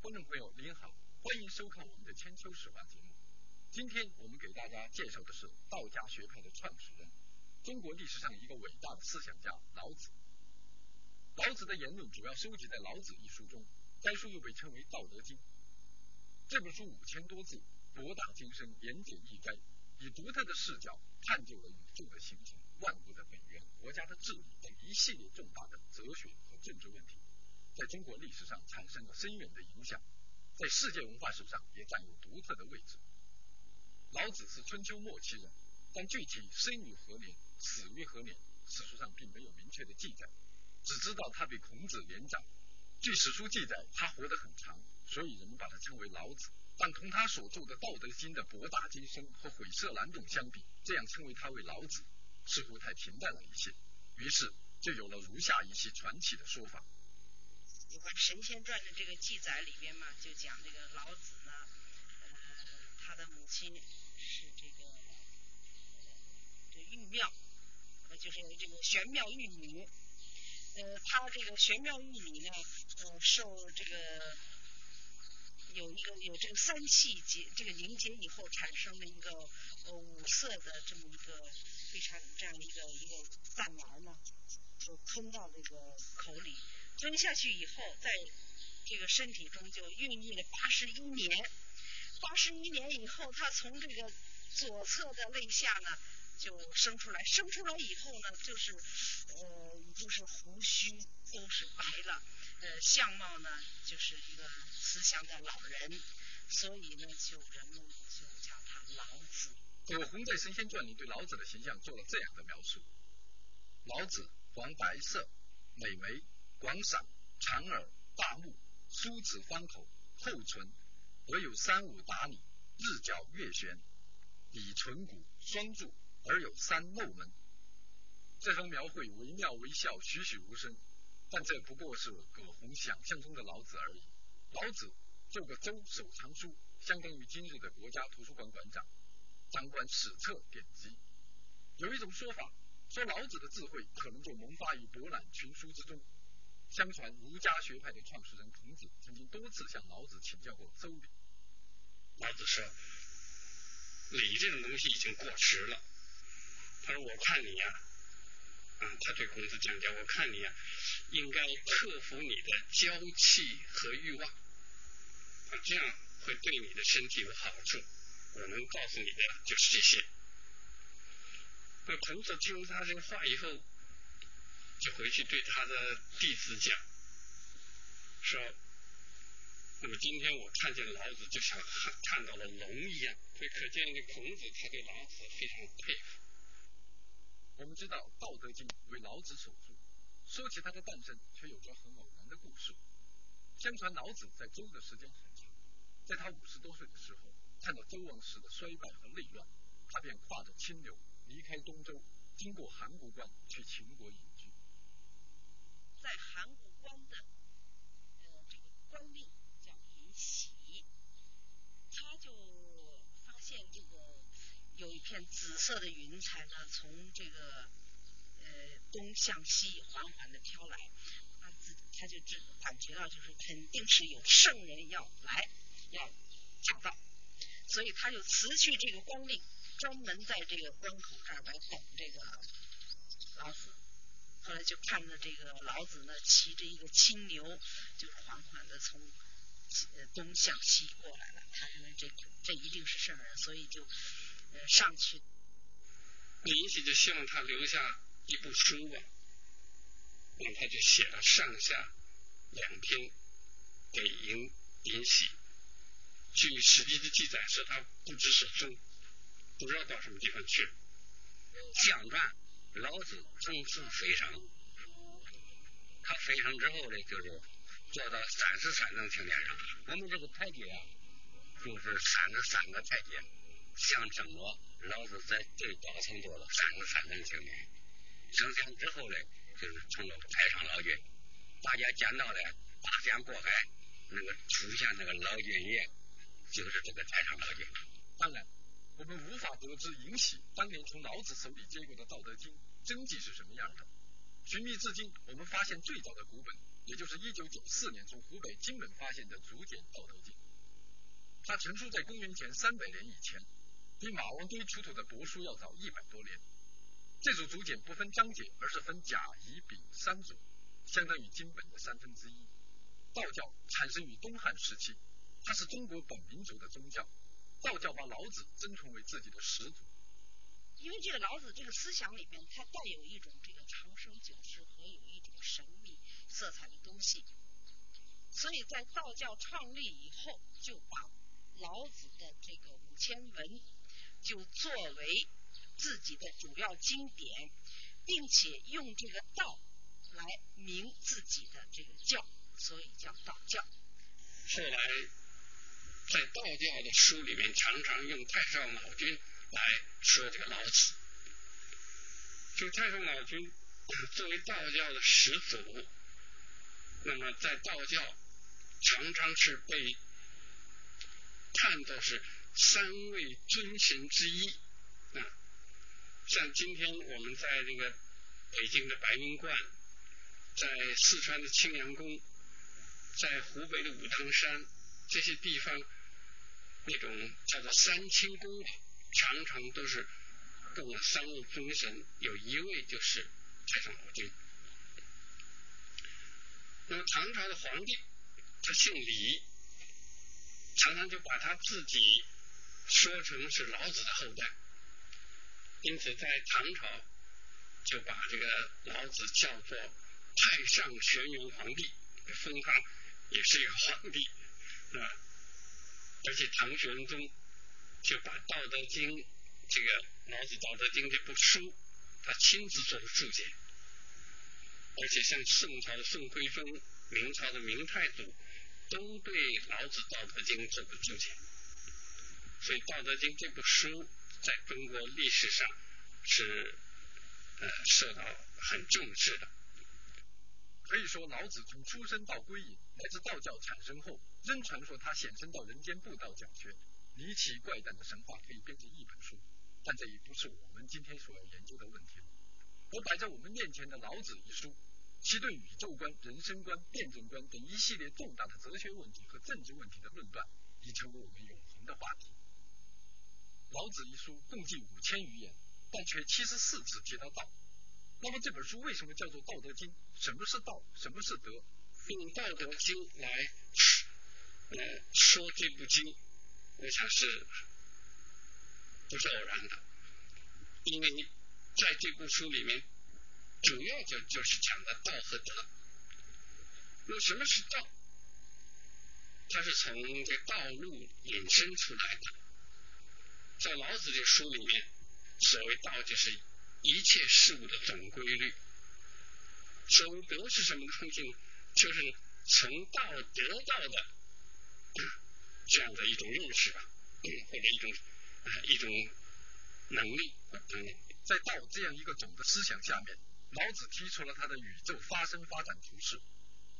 观众朋友您好，欢迎收看我们的千秋史话节目。今天我们给大家介绍的是道家学派的创始人，中国历史上一个伟大的思想家老子。老子的言论主要收集在《老子》一书中，该书又被称为《道德经》。这本书五千多字，博大精深，言简意赅，以独特的视角探究了宇宙的形成、万物的本源、国家的治理等一系列重大的哲学和政治问题，在中国历史上产生了深远的影响。在世界文化史上也占有独特的位置。老子是春秋末期人，但具体生于何年、死于何年，史书上并没有明确的记载，只知道他比孔子年长。据史书记载，他活得很长，所以人们把他称为老子。但同他所著的《道德经》的博大精深和晦涩难懂相比，这样称为他为老子，似乎太平淡了一些。于是就有了如下一些传奇的说法。有关《神仙传》的这个记载里边嘛，就讲这个老子呢，呃，他的母亲是这个这玉庙，就是这个玄妙玉女，呃，他这个玄妙玉女呢，呃，受这个有一个有这个三气结这个凝结以后，产生了一个呃五色的这么一个非常这样一个一个饭丸呢，就吞到这个口里。吞下去以后，在这个身体中就孕育了八十一年。八十一年以后，他从这个左侧的肋下呢就生出来。生出来以后呢，就是呃，就是胡须都是白了，呃，相貌呢就是一个慈祥的老人。所以呢，就人们就叫他老子。葛洪在《神仙传》里对老子的形象做了这样的描述：老子黄白色，美眉。广嗓，长耳，大目，梳齿方口，厚唇，额有三五打里，日角月旋，以唇骨，双柱，而有三漏门。这种描绘惟妙惟肖，栩栩如生。但这不过是葛洪想象中的老子而已。老子做个州守藏书，相当于今日的国家图书馆馆长，掌管史册典籍。有一种说法，说老子的智慧可能就萌发于博览群书之中。相传儒家学派的创始人孔子曾经多次向老子请教过周礼。老子说：“礼这种东西已经过时了。”他说：“我看你呀，啊，他对孔子讲讲，我看你呀，应该克服你的娇气和欲望，啊，这样会对你的身体有好处。我能告诉你的就是这些。”那孔子听了他这个话以后。就回去对他的弟子讲，说，那么今天我看见老子，就像看到了龙一样。所以可见这孔子他对老子非常佩服。我们知道《道德经》为老子所著，说起它的诞生，却有着很偶然的故事。相传老子在周的时间很长，在他五十多岁的时候，看到周王室的衰败和内乱，他便跨着清流离开东周，经过函谷关去秦国隐居。在函谷关的呃这个官吏叫尹喜，他就发现这个有一片紫色的云彩呢，从这个呃东向西缓缓的飘来，他自他就知感觉到就是肯定是有圣人要来要驾到，所以他就辞去这个官吏，专门在这个关口这儿来等这个老子。后来就看着这个老子呢，骑着一个青牛，就缓缓的从东向西过来了。他认为这这一定是圣人，所以就上去。李喜就希望他留下一部书吧，那他就写了上下两篇给尹尹喜。据《史记》的记载说，他不知所终，不知道到什么地方去了。相传。老子成事非常，他飞升之后呢，就是做到三十三层青天上。我们这个台阶啊，就是三十三个台阶，象征着老子在最高层做了三十三层青天。升天之后呢，就是成了太上老君。大家见到的八仙过海，那个出现那个老君爷，就是这个太上老君。当然，我们无法得知尹喜当年从老子手里接过的《道德经》真迹是什么样的。寻觅至今，我们发现最早的古本，也就是一九九四年从湖北荆门发现的竹简《道德经》，它成书在公元前三百年以前，比马王堆出土的帛书要早一百多年。这组竹简不分章节，而是分甲、乙、丙三组，相当于经本的三分之一。道教产生于东汉时期，它是中国本民族的宗教。道教把老子尊崇为自己的始祖。因为这个老子这个思想里边，它带有一种这个长生久世和有一种神秘色彩的东西，所以在道教创立以后，就把老子的这个五千文就作为自己的主要经典，并且用这个道来名自己的这个教，所以叫道教。后来在道教的书里面，常常用太上老君。来说这个老子，就太上老君作为道教的始祖，那么在道教常常是被看作是三位尊神之一啊。像今天我们在这个北京的白云观，在四川的青羊宫，在湖北的武当山这些地方，那种叫做三清宫。常常都是供了三位尊神，有一位就是太上老君。那么唐朝的皇帝他姓李，常常就把他自己说成是老子的后代，因此在唐朝就把这个老子叫做太上玄元皇帝，封他也是一个皇帝，啊，而且唐玄宗。就把《道德经》这个老子《道德经》这部书，他亲自做了注解，而且像宋朝的宋徽宗、明朝的明太祖，都对老子《道德经》做过注解。所以《道德经》这部书在中国历史上是呃受到很重视的。可以说，老子从出生到归隐，乃至道教产生后，仍传说他显身到人间布道讲学。离奇怪诞的神话可以编成一本书，但这已不是我们今天所要研究的问题了。而摆在我们面前的《老子》一书，其对宇宙观、人生观、辩证观等一系列重大的哲学问题和政治问题的论断，已成为我们永恒的话题。《老子》一书共计五千余言，但却七十四次提到道。那么这本书为什么叫做《道德经》？什么是道？什么是德？用《道德经》来呃说这部经。我想是不是偶然的，因为你在这部书里面，主要就就是讲的道和德。那什么是道？它是从这道路引申出来的。在老子这书里面，所谓道就是一切事物的总规律。所谓德是什么东西？就是从道得到的。这样的一种认识吧，或者一种啊一种能力。在道这样一个总的思想下面，老子提出了他的宇宙发生发展图式。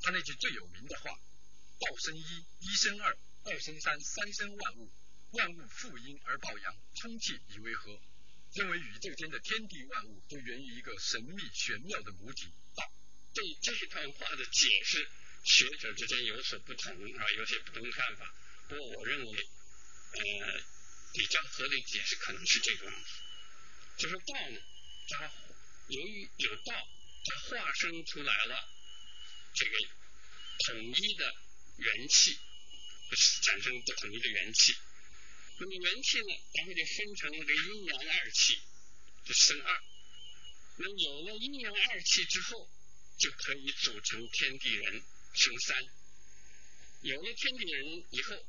他那句最有名的话：“道生一，一生二，二生三，三生万物。万物负阴而抱阳，充气以为和。”认为宇宙间的天地万物都源于一个神秘玄妙的母体——道。对这段话的解释，学者之间有所不同啊，有些不同看法。不过我认为，呃，比较合理解释可能是这个样子，就是道呢，它由于有道，它化生出来了这个统一的元气，产生不统一的元气。那么元气呢，然后就分成了这阴阳二气，就生二。那有了阴阳二气之后，就可以组成天地人，生三。有了天地人以后。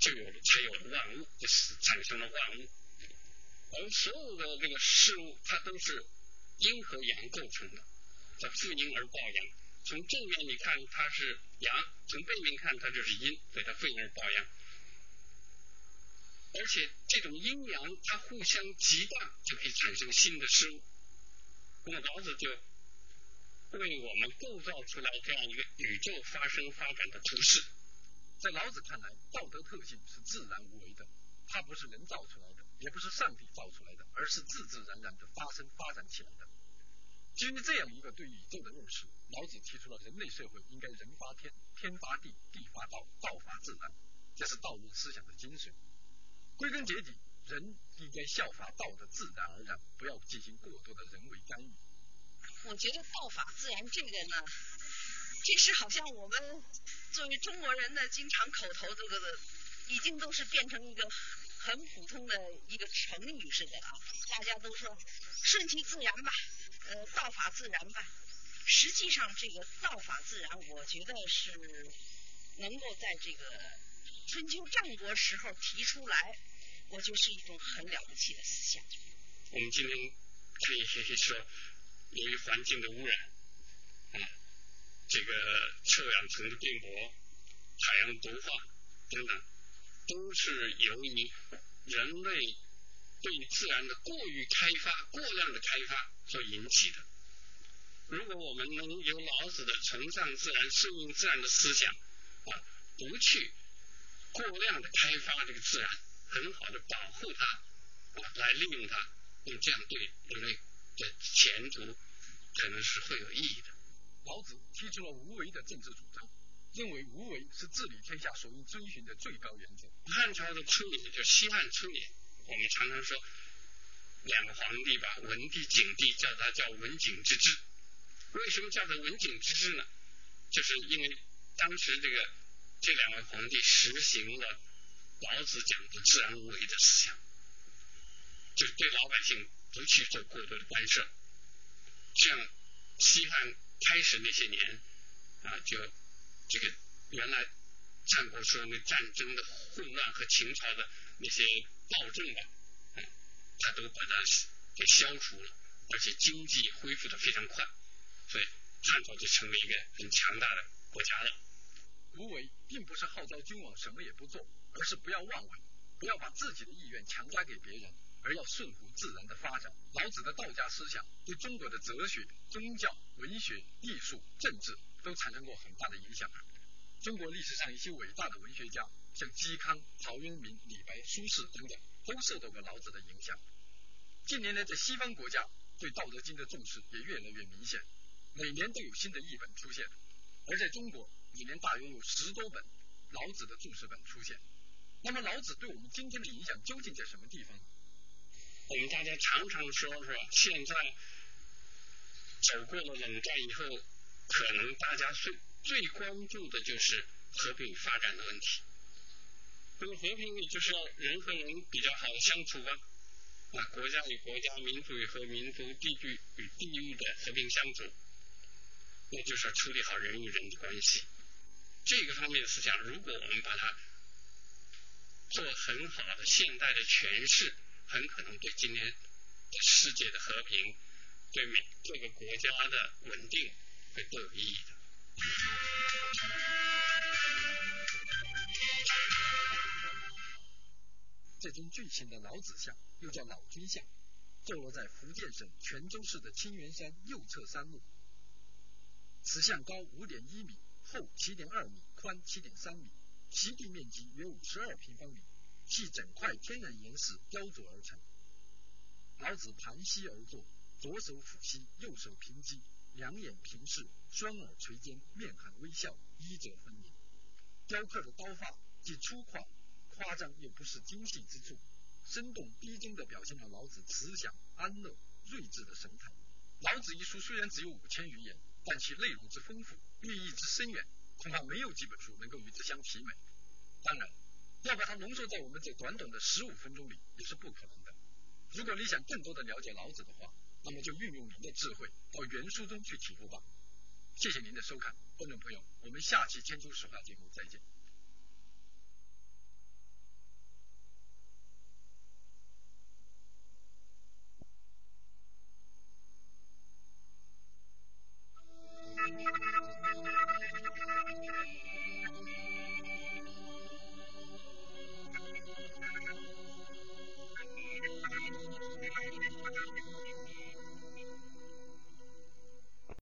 就有了，才有了万物，就是产生了万物。而所有的这个事物，它都是阴和阳构成的，叫负阴而抱阳。从正面你看它是阳，从背面看它就是阴，所以它负阴而抱阳。而且这种阴阳它互相极大，就可以产生新的事物。那么老子就为我们构造出来这样一个宇宙发生发展的图式。在老子看来，道德特性是自然无为的，它不是人造出来的，也不是上帝造出来的，而是自自然然的发生发展起来的。基于这样一个对宇宙的认识，老子提出了人类社会应该人发天，天发地，地发道，道发自然，这是道论思想的精髓。归根结底，人应该效法道的自然而然，不要进行过多的人为干预。我觉得道法自然这个呢，这是好像我们作为中国人的经常口头这个的，已经都是变成一个很普通的一个成语似的啊，大家都说顺其自然吧。呃，道法自然吧。实际上，这个道法自然，我觉得是能够在这个春秋战国时候提出来，我就是一种很了不起的思想。我们今天可以学习说，由于环境的污染，啊，这个臭氧层的变薄、海洋毒化等等，都是由于人类对自然的过于开发、过量的开发。所引起的。如果我们能有老子的崇尚自然、顺应自然的思想啊，不去过量的开发这个自然，很好的保护它啊，来利用它，那么这样对人类的前途可能是会有意义的。老子提出了无为的政治主张，认为无为是治理天下所应遵循的最高原则。汉朝的初年，就西汉初年，我们常常说。两个皇帝吧，文帝、景帝，叫他叫文景之治。为什么叫做文景之治呢？就是因为当时这个这两位皇帝实行了老子讲的自然无为的思想，就是对老百姓不去做过多的干涉。像西汉开始那些年啊，就这个原来战国时候那战争的混乱和秦朝的那些暴政吧。他都把它给消除了，而且经济恢复的非常快，所以汉朝就成为一个很强大的国家了。无为并不是号召君王什么也不做，而是不要妄为，不要把自己的意愿强加给别人，而要顺乎自然的发展。老子的道家思想对中国的哲学、宗教、文学、艺术、政治都产生过很大的影响。中国历史上一些伟大的文学家，像嵇康、陶渊明、李白、苏轼等等。都受到过老子的影响。近年来，在西方国家对《道德经》的重视也越来越明显，每年都有新的译本出现。而在中国，里面大约有十多本老子的注释本出现。那么，老子对我们今天的影响究竟在什么地方？我们大家常常说，是？现在走过了冷战以后，可能大家最最关注的就是和平发展的问题。那么和平也，就是要人和人比较好的相处啊，啊，国家与国家、民族与和民族、地域与地域的和平相处，那就是要处理好人与人的关系。这个方面的思想，如果我们把它做很好的现代的诠释，很可能对今天的世界的和平，对每各个国家的稳定，会都有意义的。这尊巨型的老子像，又叫老君像，坐落在福建省泉州市的青源山右侧山路。此像高五点一米，厚七点二米，宽七点三米，席地面积约五十二平方米，系整块天然岩石雕琢而成。老子盘膝而坐，左手抚膝，右手平击，两眼平视，双耳垂肩，面含微笑，衣着分明。雕刻的刀法既粗犷。夸张又不失精细之处，生动逼真地表现了老子慈祥、安乐、睿智的神态。老子一书虽然只有五千余言，但其内容之丰富、寓意之深远，恐怕没有几本书能够与之相媲美。当然，要把它浓缩在我们这短短的十五分钟里，也是不可能的。如果你想更多的了解老子的话，那么就运用您的智慧到原书中去体悟吧。谢谢您的收看，观众朋友，我们下期《千秋史话》节目再见。